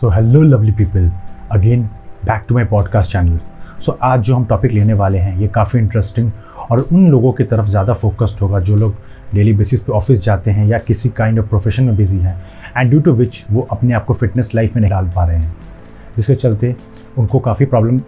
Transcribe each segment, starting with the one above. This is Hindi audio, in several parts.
So hello lovely people again back to my podcast channel so आज जो हम टॉपिक लेने वाले हैं, ये काफ़ी इंटरेस्टिंग और उन लोगों की तरफ़ ज़्यादा फोकस्ड होगा जो लोग डेली बेसिस पे ऑफ़िस जाते हैं या किसी काइंड ऑफ़ प्रोफेशन में बिज़ी हैं एंड ड्यू टू विच वो अपने आप को फिटनेस लाइफ में निकाल पा रहे हैं। जिसके चलते उनको काफ़ी प्रॉब्लम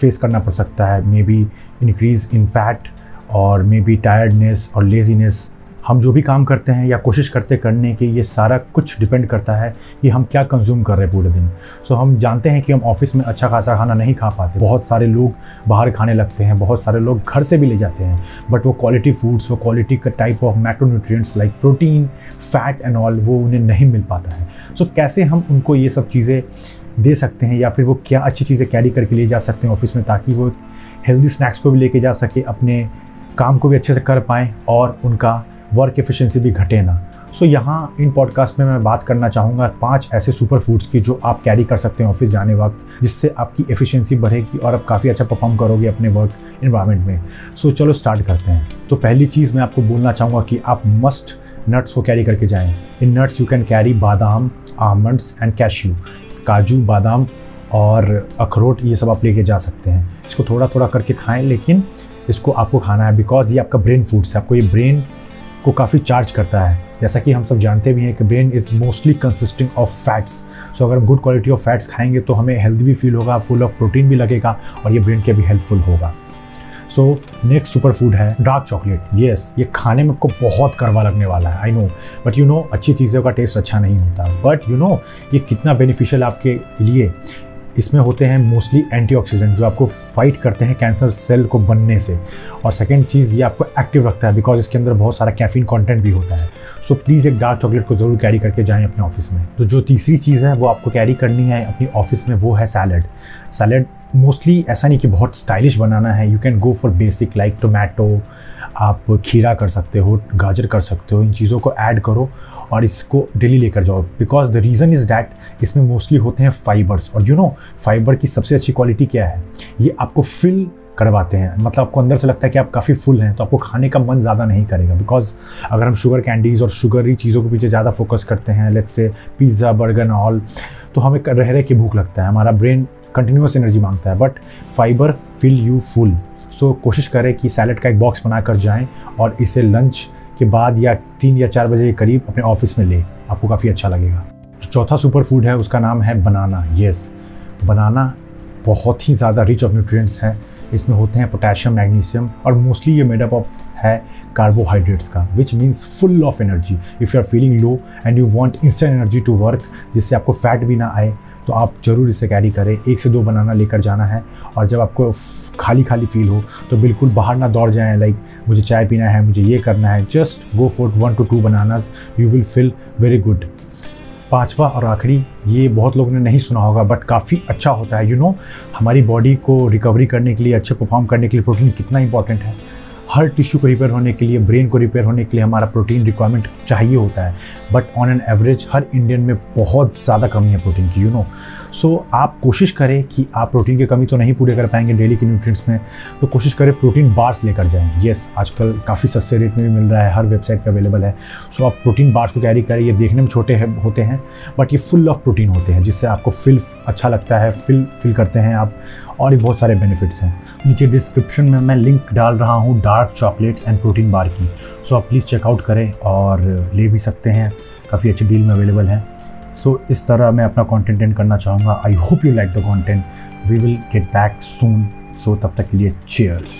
फेस करना पड़ सकता है। Maybe increase in fat और मे बी टायर्डनेस और लेजीनेस हम जो भी काम करते हैं या कोशिश करते करने की ये सारा कुछ डिपेंड करता है कि हम क्या कंज्यूम कर रहे हैं पूरे दिन। सो हम जानते हैं कि हम ऑफ़िस में अच्छा खासा खाना नहीं खा पाते। बहुत सारे लोग बाहर खाने लगते हैं बहुत सारे लोग घर से भी ले जाते हैं। बट वो क्वालिटी फूड्स वो क्वालिटी का type of macronutrients like protein fat and all वो उन्हें नहीं मिल पाता है। सो so, कैसे हम उनको ये सब चीज़ें दे सकते हैं या फिर वो क्या अच्छी चीज़ें कैरी करके ले जा सकते हैं ऑफ़िस में ताकि वो हेल्दी स्नैक्स को भी लेके जा सके अपने काम को भी अच्छे से कर पाएँ और उनका वर्क एफिशिएंसी भी घटे ना। सो so, यहाँ इन पॉडकास्ट में मैं बात करना चाहूँगा पाँच ऐसे सुपर फूड्स की जो आप कैरी कर सकते हैं ऑफ़िस जाने वक्त जिससे आपकी एफिशिएंसी बढ़ेगी और आप काफ़ी अच्छा परफॉर्म करोगे अपने वर्क इन्वायरमेंट में। सो so, चलो स्टार्ट करते हैं। तो पहली चीज़ मैं आपको बोलना चाहूँगा कि आप मस्ट नट्स को कैरी करके जाएँ। In nuts you can carry बादाम आमंड्स एंड कैश्यू काजू बादाम और अखरोट ये सब आप लेके जा सकते हैं। इसको थोड़ा थोड़ा करके खाएँ लेकिन इसको आपको खाना है बिकॉज़ ये आपका ब्रेन फूड्स है। आपको ये ब्रेन को काफ़ी चार्ज करता है। जैसा कि हम सब जानते भी हैं कि brain is mostly consisting of fats so अगर हम गुड क्वालिटी ऑफ़ फैट्स खाएँगे तो हमें हेल्दी भी फील होगा फुल ऑफ़ प्रोटीन भी लगेगा और ये ब्रेन के भी हेल्पफुल होगा। सो नेक्स्ट सुपर फ़ूड है डार्क चॉकलेट येस ये खाने में आपको बहुत करवा लगने वाला है I know but you know अच्छी चीज़ों का टेस्ट अच्छा नहीं होता। बट यू नो ये कितना बेनिफिशियल आपके लिए। इसमें होते हैं मोस्टली एंटीऑक्सीडेंट जो आपको फाइट करते हैं कैंसर सेल को बनने से। और सेकेंड चीज़ ये आपको एक्टिव रखता है बिकॉज़ इसके अंदर बहुत सारा कैफीन कॉन्टेंट भी होता है। सो so, प्लीज़ एक डार्क चॉकलेट को ज़रूर कैरी करके जाएँ अपने ऑफ़िस में। तो जो तीसरी चीज़ है वो आपको कैरी करनी है अपनी ऑफ़िस में वो है सैलड सैलड मोस्टली ऐसा नहीं कि बहुत स्टाइलिश बनाना है। You can go for basic like tomato आप खीरा कर सकते हो गाजर कर सकते हो इन चीज़ों को ऐड करो। और इसको डेली लेकर जाओ। Because the reason is that इसमें मोस्टली होते हैं फाइबर्स और यू नो फाइबर की सबसे अच्छी क्वालिटी क्या है? ये आपको फिल करवाते हैं। मतलब आपको अंदर से लगता है कि आप काफ़ी फुल हैं तो आपको खाने का मन ज़्यादा नहीं करेगा। बिकॉज़ अगर हम शुगर कैंडीज़ और शुगरी चीज़ों के पीछे ज़्यादा फोकस करते हैं let's say pizza burger all तो हमें रह रहे की भूख लगता है। हमारा ब्रेन कंटिन्यूस एनर्जी माँगता है। But fibre fill you full so कोशिश करें कि सैलड का एक बॉक्स बना कर जाएँ और इसे लंच के बाद या तीन या चार बजे के करीब अपने ऑफ़िस में ले। आपको काफ़ी अच्छा लगेगा। जो चौथा सुपर फ़ूड है, उसका नाम है बनाना येस बनाना बहुत ही ज़्यादा रिच ऑफ़ न्यूट्रिएंट्स हैं। इसमें होते हैं पोटेशियम मैग्नीशियम और मोस्टली ये मेडअप ऑफ़ है कार्बोहाइड्रेट्स का which means full of energy if you are feeling low and you want instant energy to work जिससे आपको फैट भी ना आए तो आप ज़रूर इसे कैरी करें। एक से दो बनाना लेकर जाना है और जब आपको खाली खाली फील हो तो बिल्कुल बाहर ना दौड़ जाएँ लाइक मुझे चाय पीना है मुझे ये करना है। Just go for one to two bananas you will feel very good पांचवा और आखिरी ये बहुत लोगों ने नहीं सुना होगा बट काफ़ी अच्छा होता है। यू you नो know, हमारी बॉडी को रिकवरी करने के लिए अच्छे परफॉर्म करने के लिए प्रोटीन कितना इंपॉर्टेंट है। हर टिश्यू को रिपेयर होने के लिए ब्रेन को रिपेयर होने के लिए हमारा प्रोटीन रिक्वायरमेंट चाहिए होता है. बट ऑन एन एवरेज हर इंडियन में बहुत ज़्यादा कमी है प्रोटीन की you you know so so, आप कोशिश करें कि आप प्रोटीन की कमी तो नहीं पूरे कर पाएँगे डेली के न्यूट्रिएंट्स में तो कोशिश करें प्रोटीन बार्स लेकर जाएँ। यस आजकल काफ़ी सस्ते रेट में भी मिल रहा है हर वेबसाइट पर अवेलेबल है। सो so, आप प्रोटीन बार्स को कैरी करें ये देखने में छोटे है, होते हैं बट ये फुल ऑफ़ प्रोटीन होते हैं जिससे आपको फिल अच्छा लगता है फिल फिल करते हैं आप और भी बहुत सारे बेनिफिट्स हैं। नीचे डिस्क्रिप्शन में मैं लिंक डाल रहा हूँ dark chocolates and protein bar की। सो so, आप प्लीज़ चेकआउट करें और ले भी सकते हैं काफ़ी अच्छी डील में अवेलेबल है। सो so, इस तरह मैं अपना कॉन्टेंट एंड करना चाहूँगा. I hope you like the content we will get back soon so तब तक के लिए चेयर्स